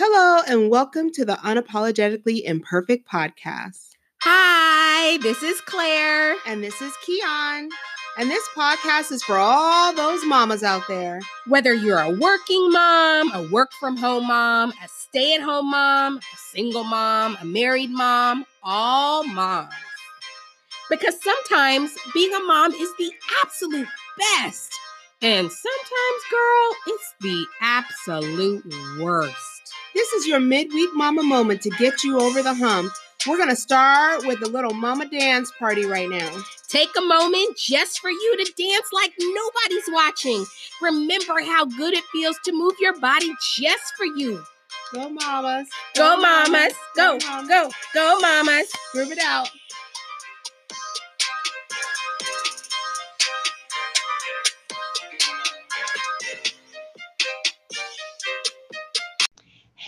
Hello, and welcome to the Unapologetically Imperfect podcast. Hi, this is Claire. And this is Keon. And this podcast is for all those mamas out there. Whether you're a working mom, a work from home mom, a stay at home mom, a single mom, a married mom, all moms. Because sometimes being a mom is the absolute best. And sometimes, girl, it's the absolute worst. This is your midweek mama moment to get you over the hump. We're going to start with a little mama dance party right now. Take a moment just for you to dance like nobody's watching. Remember how good it feels to move your body just for you. Go, mamas. Go, go mamas. mamas. Go, go, go, go, mamas. Groove it out.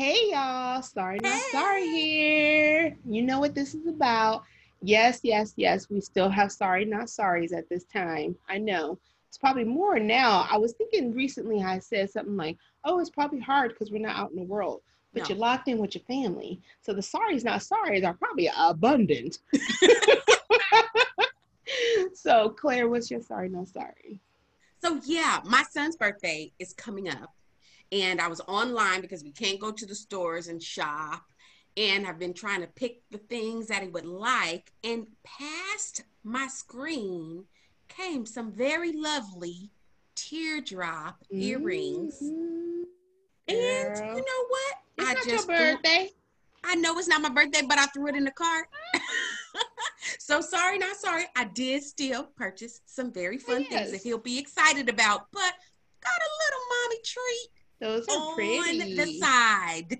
Hey y'all, sorry not hey. sorry here. You know what this is about. Yes, yes, yes. We still have sorry not sorries at this time. I know. It's probably more now. I was thinking recently I said something like, oh, it's probably hard because we're not out in the world. But no. you're locked in with your family. So the sorries not sorries are probably abundant. so Claire, what's your sorry not sorry? So yeah, my son's birthday is coming up and I was online because we can't go to the stores and shop. And I've been trying to pick the things that he would like. And past my screen came some very lovely teardrop mm-hmm. earrings. And Girl. you know what? It's I not just your birthday. Threw, I know it's not my birthday, but I threw it in the cart. so sorry, not sorry. I did still purchase some very fun yes. things that he'll be excited about, but got a little mommy treat. Those are pretty. On the side.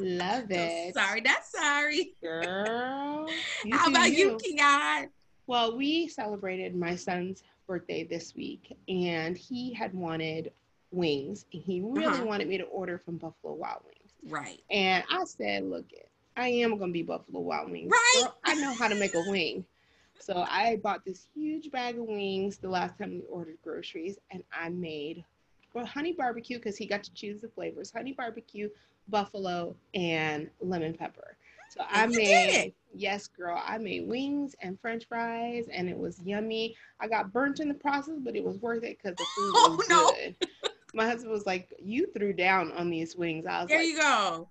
Love it. sorry, that's sorry. Girl. How about you, you Keon? Well, we celebrated my son's birthday this week, and he had wanted wings. And he really uh-huh. wanted me to order from Buffalo Wild Wings. Right. And I said, look, I am going to be Buffalo Wild Wings. Right. Girl, I know how to make a wing. So I bought this huge bag of wings the last time we ordered groceries, and I made well, honey barbecue because he got to choose the flavors honey barbecue, buffalo, and lemon pepper. So I made, yes, girl, I made wings and french fries and it was yummy. I got burnt in the process, but it was worth it because the food oh, was no. good. My husband was like, You threw down on these wings. I was like, there like, you go.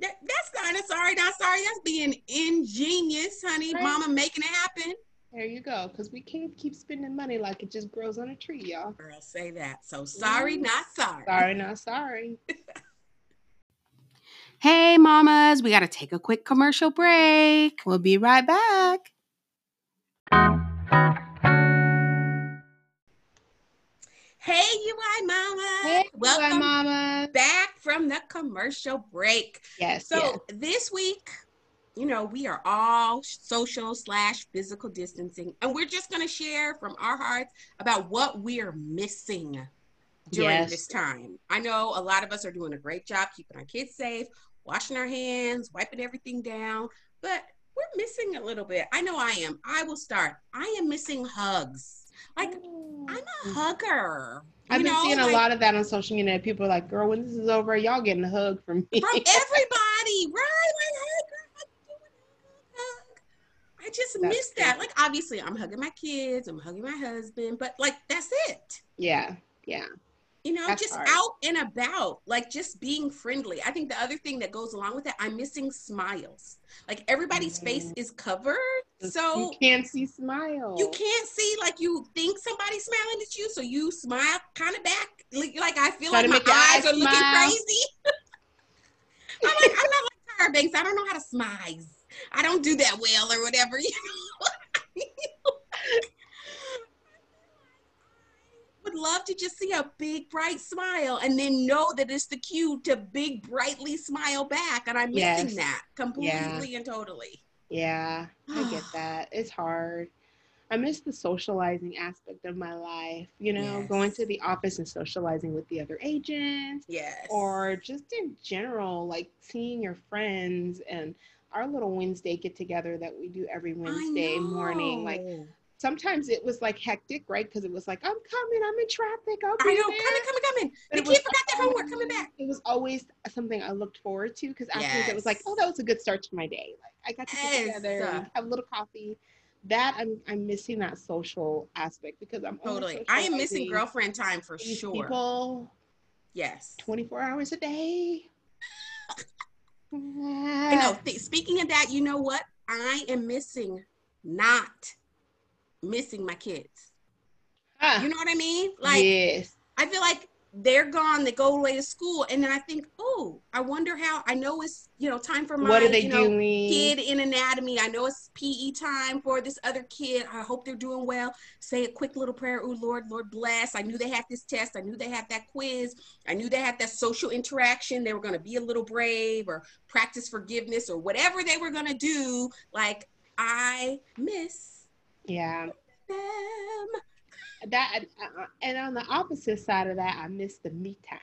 That, that's kind of sorry, not sorry. That's being ingenious, honey. Right. Mama making it happen. There you go. Because we can't keep spending money like it just grows on a tree, y'all. Girl, say that. So sorry, mm. not sorry. Sorry, not sorry. hey, mamas, we got to take a quick commercial break. We'll be right back. Hey, UI Mama. Hey, Welcome UI Mama. back from the commercial break. Yes. So yes. this week you know, we are all social slash physical distancing, and we're just going to share from our hearts about what we are missing during yes. this time. I know a lot of us are doing a great job keeping our kids safe, washing our hands, wiping everything down, but we're missing a little bit. I know I am. I will start. I am missing hugs. Like, Ooh. I'm a hugger. I've been know, seeing like, a lot of that on social media. People are like, girl, when this is over, y'all getting a hug from me. From everybody, right? I just that's miss that. Like obviously I'm hugging my kids, I'm hugging my husband, but like that's it. Yeah. Yeah. You know, that's just hard. out and about, like just being friendly. I think the other thing that goes along with that, I'm missing smiles. Like everybody's mm-hmm. face is covered. So you can't see smiles. You can't see like you think somebody's smiling at you, so you smile kind of back. Like I feel Try like my eyes, eyes are looking crazy. I'm like, I'm not like Tyra Banks. I don't know how to smile. I don't do that well or whatever. You know? would love to just see a big bright smile and then know that it's the cue to big brightly smile back and i'm missing that completely yeah. and totally yeah i get that it's hard i miss the socializing aspect of my life you know yes. going to the office and socializing with the other agents yes or just in general like seeing your friends and our little Wednesday get together that we do every Wednesday morning. Like sometimes it was like hectic, right? Because it was like, I'm coming, I'm in traffic. I'll I know, there. coming, coming, coming. But the kid forgot their homework, coming back. It was always something I looked forward to because afterwards yes. it was like, oh, that was a good start to my day. Like I got to yes. get together, have a little coffee. That I'm I'm missing that social aspect because I'm totally. I am missing girlfriend time for sure. People, yes, 24 hours a day. I know. Th- speaking of that, you know what? I am missing not missing my kids. Huh. You know what I mean? Like, yes. I feel like they're gone, they go away to school, and then I think, oh, I wonder how. I know it's you know time for my what are they you know, doing? kid in anatomy. I know it's PE time for this other kid. I hope they're doing well. Say a quick little prayer. Oh Lord, Lord bless. I knew they had this test. I knew they had that quiz. I knew they had that social interaction. They were going to be a little brave or practice forgiveness or whatever they were going to do. Like I miss. Yeah. Them that uh, and on the opposite side of that, I miss the me time.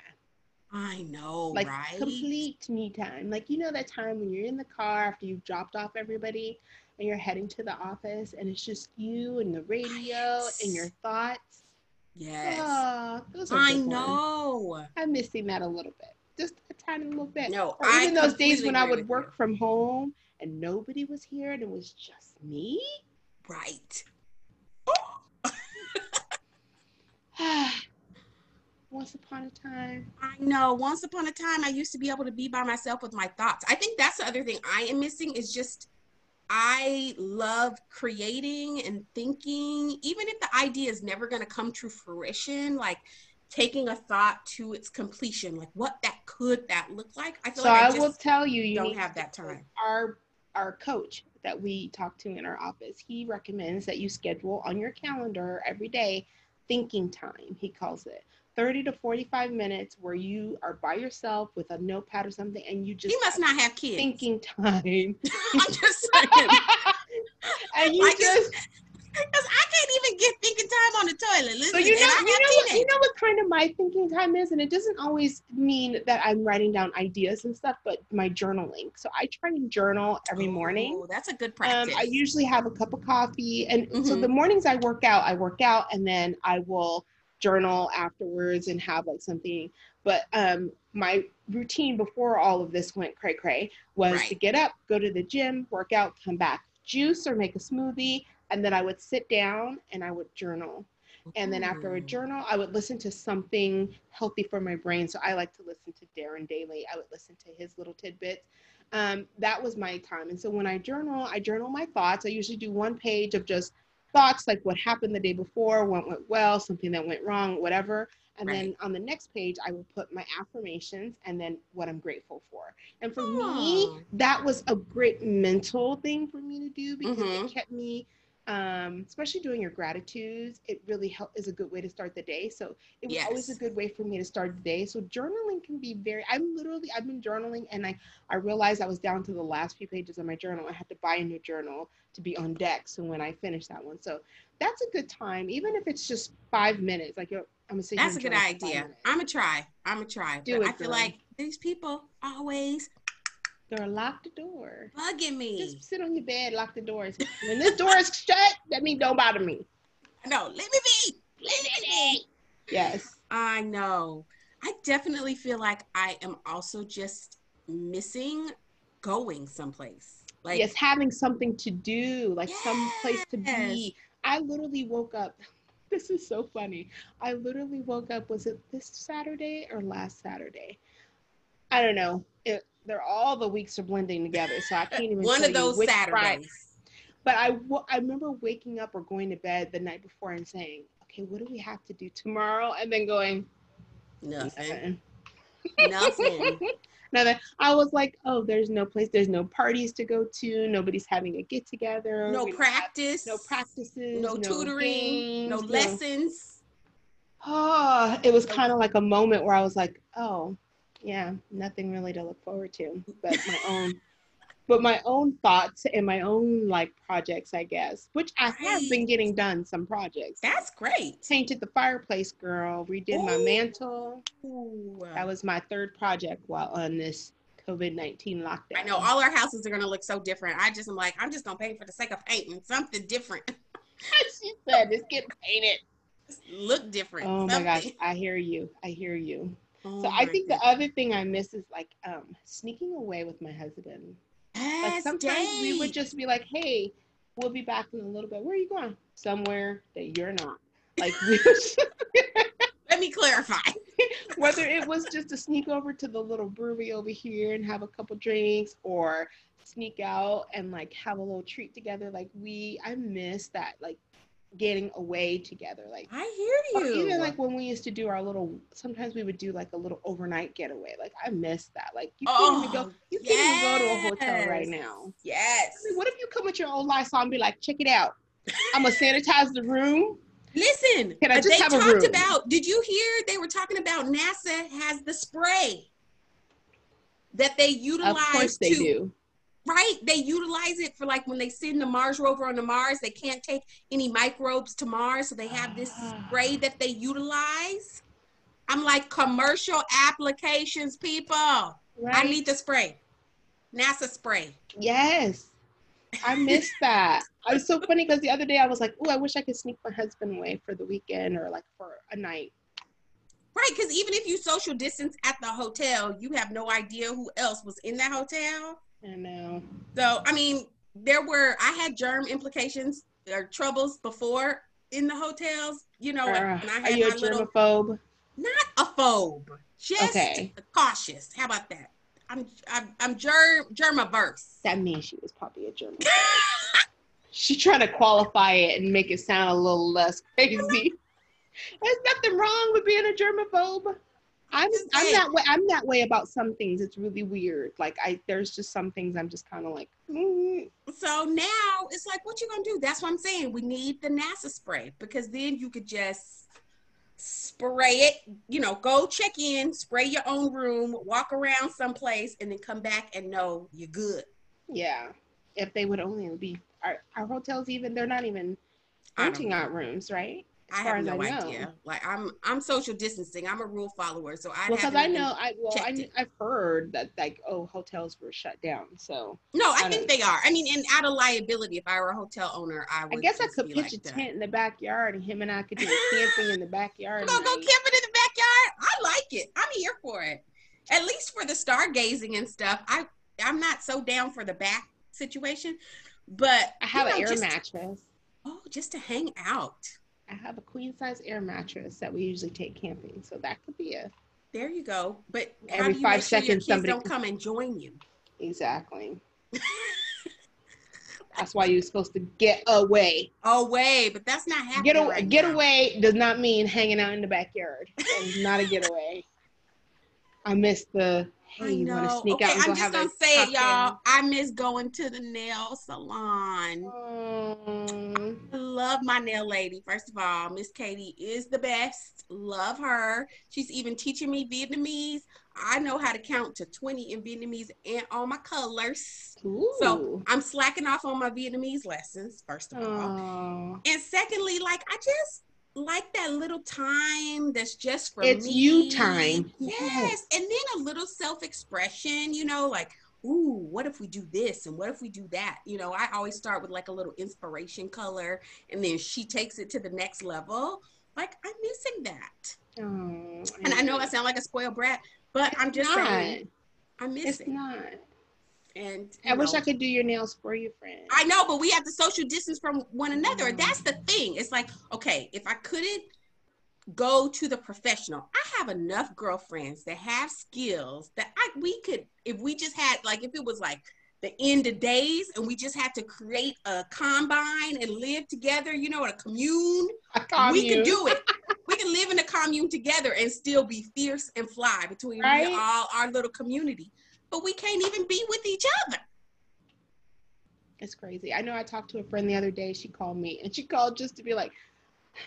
I know, like right? complete me time. Like you know that time when you're in the car after you've dropped off everybody and you're heading to the office and it's just you and the radio and your thoughts. Yes. Oh, I know. Ones. I'm missing that a little bit. Just a tiny little bit. No, or even I those days when I would work you. from home and nobody was here and it was just me. Right. once upon a time. I know. Once upon a time, I used to be able to be by myself with my thoughts. I think that's the other thing I am missing is just I love creating and thinking, even if the idea is never going to come to fruition, like taking a thought to its completion, like what that could that look like. I feel so like I, I will tell you, you don't have that time. Our our coach that we talk to in our office, he recommends that you schedule on your calendar every day thinking time, he calls it. 30 to 45 minutes where you are by yourself with a notepad or something and you just He must not have kids. Thinking time. I'm just saying. and you like just because I can't even get thinking time on the toilet. Listen, so you know, you know, what, you know what kind of my thinking time is, and it doesn't always mean that I'm writing down ideas and stuff, but my journaling. So I try and journal every morning. Oh, that's a good practice. Um, I usually have a cup of coffee, and mm-hmm. so the mornings I work out, I work out, and then I will journal afterwards and have like something. But um, my routine before all of this went cray cray was right. to get up, go to the gym, work out, come back, juice or make a smoothie and then I would sit down and I would journal. And then after a journal, I would listen to something healthy for my brain. So I like to listen to Darren Daily. I would listen to his little tidbits. Um, that was my time. And so when I journal, I journal my thoughts. I usually do one page of just thoughts like what happened the day before, what went well, something that went wrong, whatever. And right. then on the next page, I will put my affirmations and then what I'm grateful for. And for me, that was a great mental thing for me to do because mm-hmm. it kept me um, especially doing your gratitudes, it really help is a good way to start the day. So it was yes. always a good way for me to start the day. So journaling can be very. I'm literally I've been journaling, and I I realized I was down to the last few pages of my journal. I had to buy a new journal to be on deck. So when I finish that one, so that's a good time, even if it's just five minutes. Like I'm gonna say that's a good idea. I'm gonna try. I'm gonna try. Do it, I feel girl. like these people always Girl, lock the door. Bugging me. Just sit on your bed, lock the doors. When this door is shut, that means don't bother me. No, let me be. Let me be. Yes. I know. I definitely feel like I am also just missing going someplace. Like yes, having something to do, like yes. some place to be. I literally woke up. This is so funny. I literally woke up. Was it this Saturday or last Saturday? I don't know. It, they're all the weeks are blending together, so I can't even. One of those Saturdays. Friday. But I, I remember waking up or going to bed the night before and saying, "Okay, what do we have to do tomorrow?" And then going, "Nothing." Nothing. Nothing. I was like, "Oh, there's no place. There's no parties to go to. Nobody's having a get together. No practice. no practices. No, no tutoring. Games, no lessons." Oh, it was kind of like a moment where I was like, "Oh." Yeah, nothing really to look forward to, but my own, but my own thoughts and my own like projects, I guess, which I have been getting done. Some projects. That's great. Painted the fireplace, girl. Redid Ooh. my mantle. Ooh. That was my third project while on this COVID nineteen lockdown. I know all our houses are gonna look so different. I just am like, I'm just gonna paint for the sake of painting something different. she said, "It's getting painted." Look different. Oh Something. my gosh, I hear you. I hear you. Oh so I think goodness. the other thing I miss is like um, sneaking away with my husband. Yes, like sometimes dang. we would just be like, "Hey, we'll be back in a little bit. Where are you going? Somewhere that you're not." Like Let me clarify. Whether it was just to sneak over to the little brewery over here and have a couple drinks or sneak out and like have a little treat together. Like we I miss that like getting away together. Like I hear you. Even like when we used to do our little sometimes we would do like a little overnight getaway. Like I miss that. Like you can't oh, even go oh, you yes. can't even go to a hotel right now. Yes. I mean, what if you come with your old Lysol and be like, check it out. I'm gonna sanitize the room. Listen, Can I just they have talked about. Did you hear they were talking about NASA has the spray that they utilize? Of course they to, do. Right, they utilize it for like when they send the Mars rover on the Mars. They can't take any microbes to Mars, so they have this ah. spray that they utilize. I'm like commercial applications, people. Right. I need the spray. NASA spray. Yes. I missed that. I was so funny because the other day I was like, "Oh, I wish I could sneak my husband away for the weekend or like for a night." Right, because even if you social distance at the hotel, you have no idea who else was in that hotel. I know. So, I mean, there were I had germ implications or troubles before in the hotels. You know, uh, when I had are you a germaphobe? Little, not a phobe, just okay. cautious. How about that? I'm I'm I'm germ germaverse. That means she was probably a germ. She's trying to qualify it and make it sound a little less crazy. There's nothing wrong with being a germaphobe. I'm I'm that way. I'm that way about some things. It's really weird. Like I, there's just some things I'm just kind of like. Mm. So now it's like, what you gonna do? That's what I'm saying. We need the NASA spray because then you could just spray it, you know, go check in, spray your own room, walk around someplace, and then come back and know you're good. Yeah. If they would only be our, our hotels even they're not even renting out rooms, right? I have no I idea. Like I'm, I'm social distancing. I'm a rule follower, so I. Because I know, I well, I, have heard that like oh hotels were shut down. So no, I, I think they are. I mean, and out of liability, if I were a hotel owner, I would. I guess I could pitch like a that. tent in the backyard, and him and I could do camping in the backyard. Go go camping in the backyard. I like it. I'm here for it. At least for the stargazing and stuff. I I'm not so down for the back situation, but I have you know, an air just, mattress. Oh, just to hang out. Queen size air mattress that we usually take camping, so that could be a. There you go. But every five sure seconds, somebody don't come and join you. Exactly. that's why you're supposed to get away. Away, but that's not happening. Get away. Right get away does not mean hanging out in the backyard. It's not a getaway. I miss the Hey, you want to sneak okay, out and I'm just gonna say it, y'all. I miss going to the nail salon. I love my nail lady. First of all, Miss Katie is the best. Love her. She's even teaching me Vietnamese. I know how to count to 20 in Vietnamese and all my colors. Ooh. So I'm slacking off on my Vietnamese lessons, first of all. And secondly, like I just like that little time that's just for it's me. you time. Yes. yes. And then a little self-expression, you know, like, ooh, what if we do this and what if we do that? You know, I always start with like a little inspiration color and then she takes it to the next level. Like I'm missing that. Oh, and I know I sound like a spoiled brat, but I'm just not. saying I'm missing. It's not. And I know, wish I could do your nails for you, friend. I know, but we have to social distance from one another. Mm. That's the thing. It's like, okay, if I couldn't go to the professional, I have enough girlfriends that have skills that I we could if we just had like if it was like the end of days and we just had to create a combine and live together, you know, a commune. A commune. We could do it. we can live in a commune together and still be fierce and fly between right? all our little community but we can't even be with each other. It's crazy. I know I talked to a friend the other day. She called me and she called just to be like,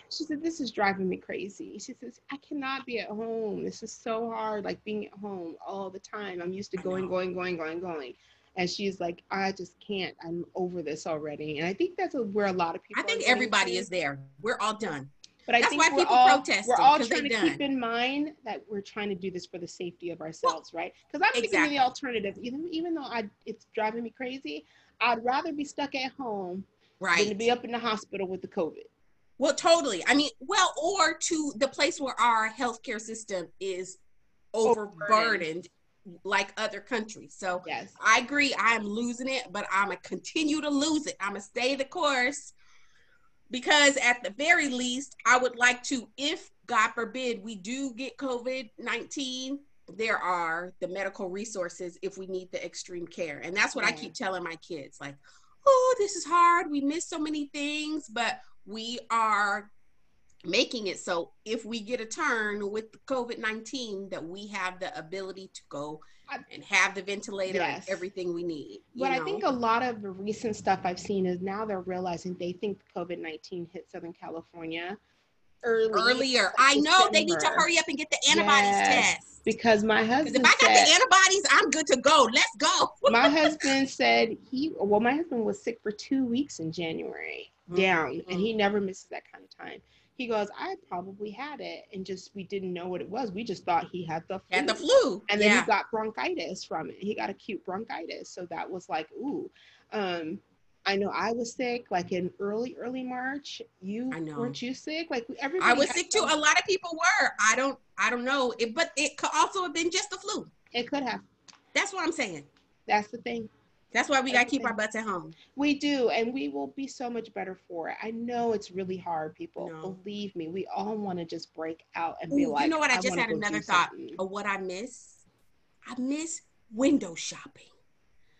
she said, This is driving me crazy. She says, I cannot be at home. This is so hard, like being at home all the time. I'm used to going, going, going, going, going. And she's like, I just can't. I'm over this already. And I think that's where a lot of people I think everybody is there. We're all done. But I That's think why people all, protest. We're all trying to done. keep in mind that we're trying to do this for the safety of ourselves, well, right? Because I'm exactly. thinking of the alternative. Even even though I it's driving me crazy, I'd rather be stuck at home right than to be up in the hospital with the COVID. Well, totally. I mean, well, or to the place where our healthcare system is overburdened like other countries. So yes. I agree. I'm losing it, but I'm gonna continue to lose it. I'm gonna stay the course because at the very least, I would like to, if God forbid we do get COVID 19, there are the medical resources if we need the extreme care. And that's what yeah. I keep telling my kids like, oh, this is hard. We miss so many things, but we are making it so if we get a turn with COVID 19, that we have the ability to go and have the ventilator yes. and everything we need. But know? I think a lot of the recent stuff I've seen is now they're realizing they think COVID 19 hit Southern California early, earlier. I know they need to hurry up and get the antibodies yes, test. Because my husband, if I got said, the antibodies, I'm good to go. Let's go. my husband said he, well, my husband was sick for two weeks in January, mm-hmm. down, and he never misses that kind of time. He goes, I probably had it, and just we didn't know what it was. We just thought he had the flu. Had the flu, and then yeah. he got bronchitis from it. He got acute bronchitis, so that was like, ooh. Um, I know I was sick like in early, early March. You I know. weren't you sick? Like everybody. I was sick too. A lot of people were. I don't. I don't know. It, but it could also have been just the flu. It could have. That's what I'm saying. That's the thing. That's why we got to keep our butts at home. We do, and we will be so much better for it. I know it's really hard, people. No. Believe me, we all want to just break out and Ooh, be like. You know what? I, I just had another thought something. of what I miss. I miss window shopping.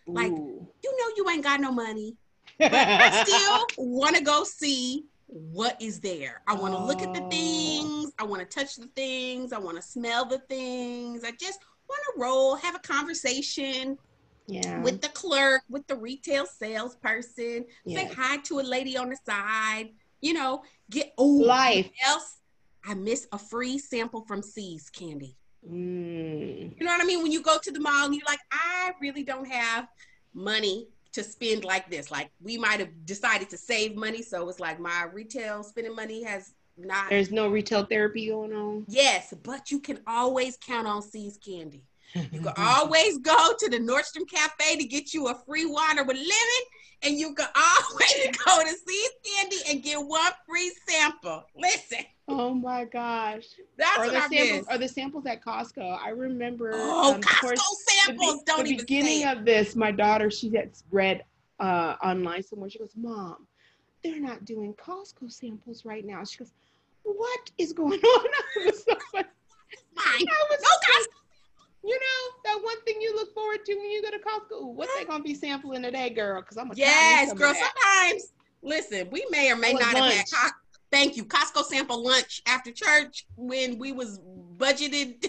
Ooh. Like, you know, you ain't got no money but I still want to go see what is there. I want to oh. look at the oh. things. I want to touch the things. I want to smell the things. I just want to roll, have a conversation yeah. with the clerk, with the retail salesperson, say hi to a lady on the side, you know, get oh life. Else, I miss a free sample from See's candy. Mm. You know what I mean? When you go to the mall and you're like, I really don't have money to spend like this. Like we might have decided to save money, so it's like my retail spending money has not. There's no retail therapy going on. Yes, but you can always count on See's Candy. You can always go to the Nordstrom Cafe to get you a free water with lemon, and you can always go to See's Candy and get one free sample. Listen. Oh my gosh. That's or what the I samples, Or the samples at Costco. I remember. Oh, um, Costco course, samples. The, Don't the even beginning of this, my daughter, she had read uh, online somewhere. She goes, Mom, they're not doing Costco samples right now. She goes, What is going on? I was so. I was no Costco. You know that one thing you look forward to when you go to Costco. What's they gonna be sampling today, girl? Because I'm a yes, girl. Sometimes, listen, we may or may not lunch. have had Thank you. Costco sample lunch after church when we was budgeted.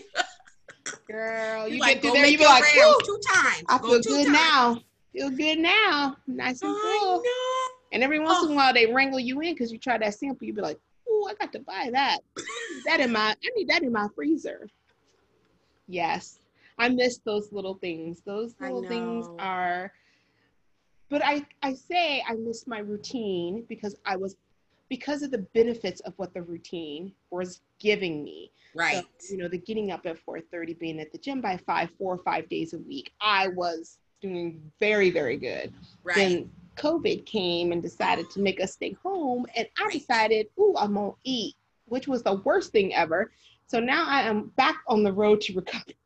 Girl, you like, get there, you be like, two times. I feel good times. now. Feel good now. Nice and full. And every once oh. in a oh. while they wrangle you in because you try that sample. You'd be like, oh, I got to buy that. that in my, I need that in my freezer. Yes, I miss those little things. Those little things are. But I, I say I miss my routine because I was because of the benefits of what the routine was giving me. Right. So, you know, the getting up at 4:30, being at the gym by five, four or five days a week, I was doing very, very good. Right. Then COVID came and decided to make us stay home, and I decided, ooh, I'm gonna eat, which was the worst thing ever. So now I am back on the road to recovery.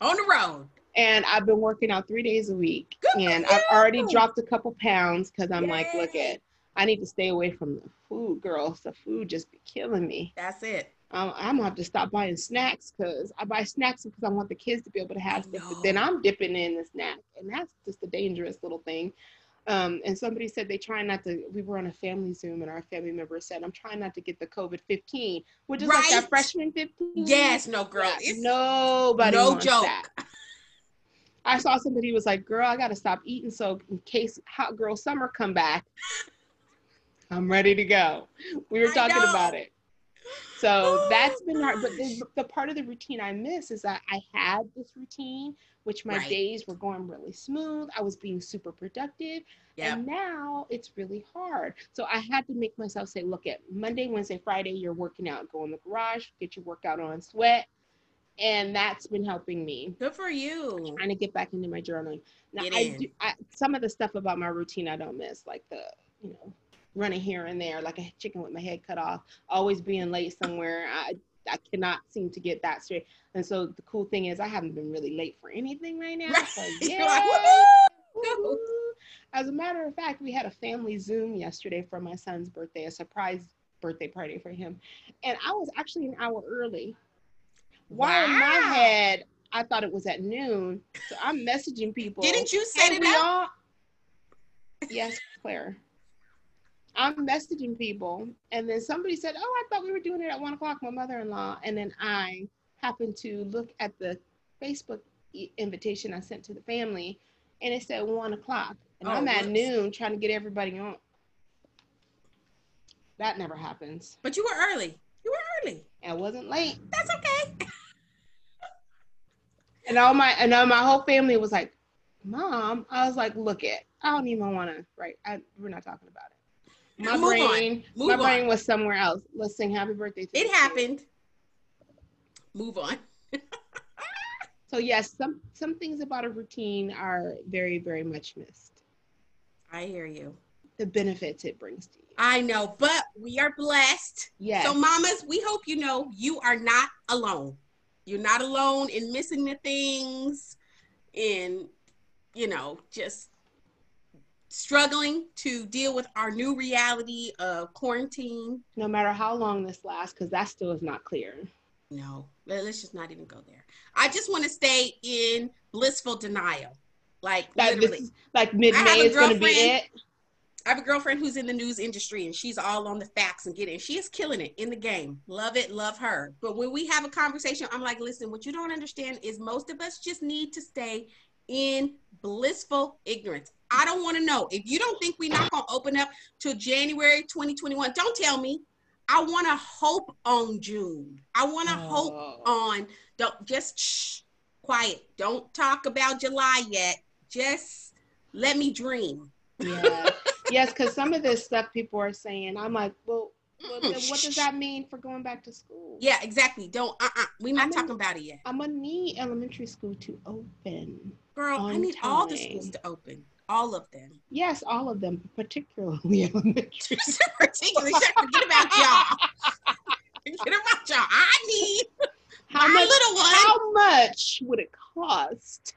On the road. And I've been working out three days a week, good and I've already dropped a couple pounds because I'm Yay. like, look at I need to stay away from the food, girls. The food just be killing me. That's it. Um, I'm gonna have to stop buying snacks because I buy snacks because I want the kids to be able to have Them, But then I'm dipping in the snack, and that's just a dangerous little thing. Um, and somebody said they try not to. We were on a family Zoom, and our family member said, "I'm trying not to get the COVID 15, which is right. like that freshman 15." Yes, no, girl. Yeah, nobody. No joke. That. I saw somebody was like, "Girl, I gotta stop eating so in case hot girl summer come back." I'm ready to go. We were talking about it. So that's been hard. But the, the, part of the routine I miss is that I had this routine, which my right. days were going really smooth. I was being super productive. Yep. And now it's really hard. So I had to make myself say, look at Monday, Wednesday, Friday, you're working out, go in the garage, get your workout on, sweat. And that's been helping me. Good for you. Trying to get back into my journaling. Now, I do I, some of the stuff about my routine I don't miss, like the you know, running here and there like a chicken with my head cut off, always being late somewhere. I I cannot seem to get that straight. And so the cool thing is I haven't been really late for anything right now. Right. So yeah. like, Woo-hoo. As a matter of fact, we had a family Zoom yesterday for my son's birthday, a surprise birthday party for him. And I was actually an hour early. While in my head, I thought it was at noon. So I'm messaging people. Didn't you set Hey, it up? all- Yes, Claire. I'm messaging people, and then somebody said, "Oh, I thought we were doing it at one o'clock." My mother-in-law, and then I happened to look at the Facebook invitation I sent to the family, and it said one o'clock, and Oh, I'm at noon trying to get everybody on. That never happens. But you were early. You were early. I wasn't late, That's okay. and all my and all my whole family was like, "Mom," I was like, "Look it, I don't even want to. Right? I, we're not talking about it." My Move on. brain, Move my on. brain was somewhere else. Let's sing happy birthday to It happened. Move on. So yes, some some things about a routine are very very much missed. I hear you. The benefits it brings to you. I know, but we are blessed. Yes. So, mamas, we hope you know you are not alone. You're not alone in missing the things, in, you know, just struggling to deal with our new reality of quarantine. no matter how long this lasts, because that still is not clear. No, let- let's just not even go there. I just want to stay in blissful denial. Like, literally. is like mid May is going to be it. I have a girlfriend who's in the news industry and she's all on the facts and getting she is killing it in the game. Love it, love her. But when we have a conversation, I'm like, listen, what you don't understand is most of us just need to stay in blissful ignorance. I don't want to know. If you don't think we're not gonna open up till January 2021, don't tell me. I want to hope on June. I want to hope Oh. on don't just shh, quiet. Don't talk about July yet. Just let me dream. Yeah. yes, because some of this stuff people are saying, I'm like, well, well what does that mean for going back to school? Yeah, exactly. Don't uh uh We're not I'm in- talking about it yet. I'm gonna need elementary school to open. Girl, I need all the schools to open. All of them. Yes, all of them, particularly elementary. Particularly forget about y'all. Forget about y'all. I need How my much? little one. How much would it cost?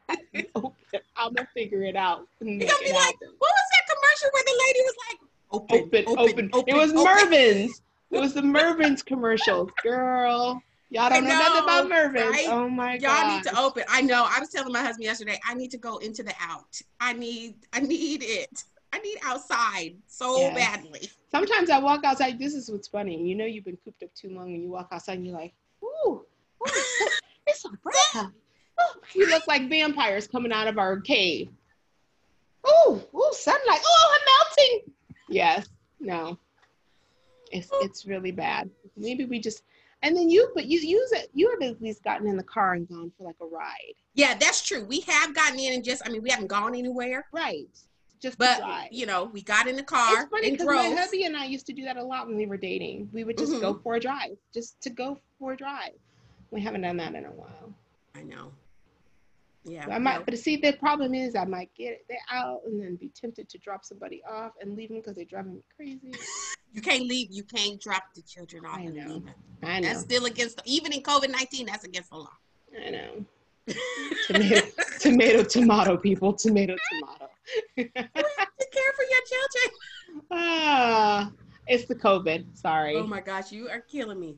open? I'm gonna figure it out. You're gonna be like, happen. what was that commercial where the lady was like, open, open, open, It was Mervyn's. It was the Mervyn's commercials, girl. Y'all don't I know, nothing about know, Mervyn's. right? Oh my Y'all god. need to open. I know. I was telling my husband yesterday, I need to go into the out. I need, I need it. I need outside so Yes. badly. Sometimes I walk outside. This is what's funny. You know, you've been cooped up too long, and you walk outside, and you're like, "Ooh, ooh it's, so, bright you look like vampires coming out of our cave. Ooh, ooh, sunlight. Oh, I'm melting. Yes, no, it's it's really bad. Maybe we just, and then you, but you use it. You have at least gotten in the car and gone for like a ride, Yeah, that's true. We have gotten in and just, I mean, we haven't gone anywhere, right? Just but you know, we got in the car It's funny and because my hubby and I used to do that a lot when we were dating. We would just Mhm. go for a drive, just to go for a drive. We haven't done that in a while. I know. Yeah. I might, but see, the problem is I might get it out and then be tempted to drop somebody off and leave them because they're driving me crazy. you can't leave. You can't drop the children off I and know. leave them. I know, That's still against, the, even in COVID 19, that's against the law. I know. Tomato, tomato, tomato, people, tomato, tomato. Take care for your children. ah, it's the COVID. Sorry. Oh my gosh, you are killing me.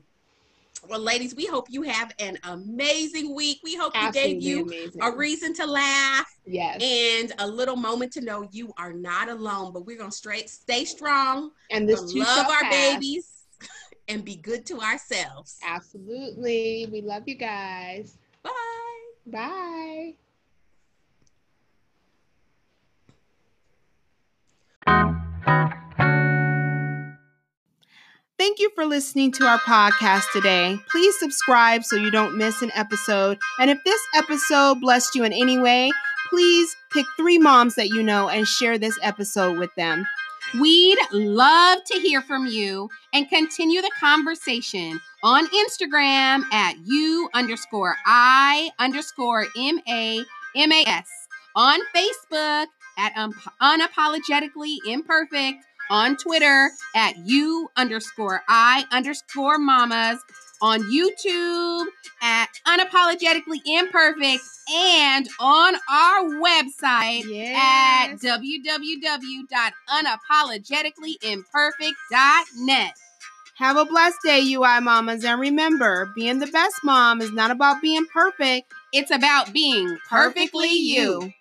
Well, ladies, we hope you have an amazing week. We hope we gave you amazing. a reason to laugh yes, and a little moment to know you are not alone. But we're gonna straight stay strong, and this love our babies, and be good to ourselves. Absolutely, we love you guys. Bye. Bye. Thank you for listening to our podcast today. Please subscribe so you don't miss an episode. And if this episode blessed you in any way, please pick three moms that you know and share this episode with them. We'd love to hear from you and continue the conversation on Instagram at you underscore I underscore M A M A S, on Facebook at Un- Unapologetically Imperfect, on Twitter at you underscore I underscore mamas, on YouTube at Unapologetically Imperfect, and on our website Yes. at www.unapologeticallyimperfect.net. Have a blessed day, UI mamas, and remember, being the best mom is not about being perfect. It's about being perfectly you.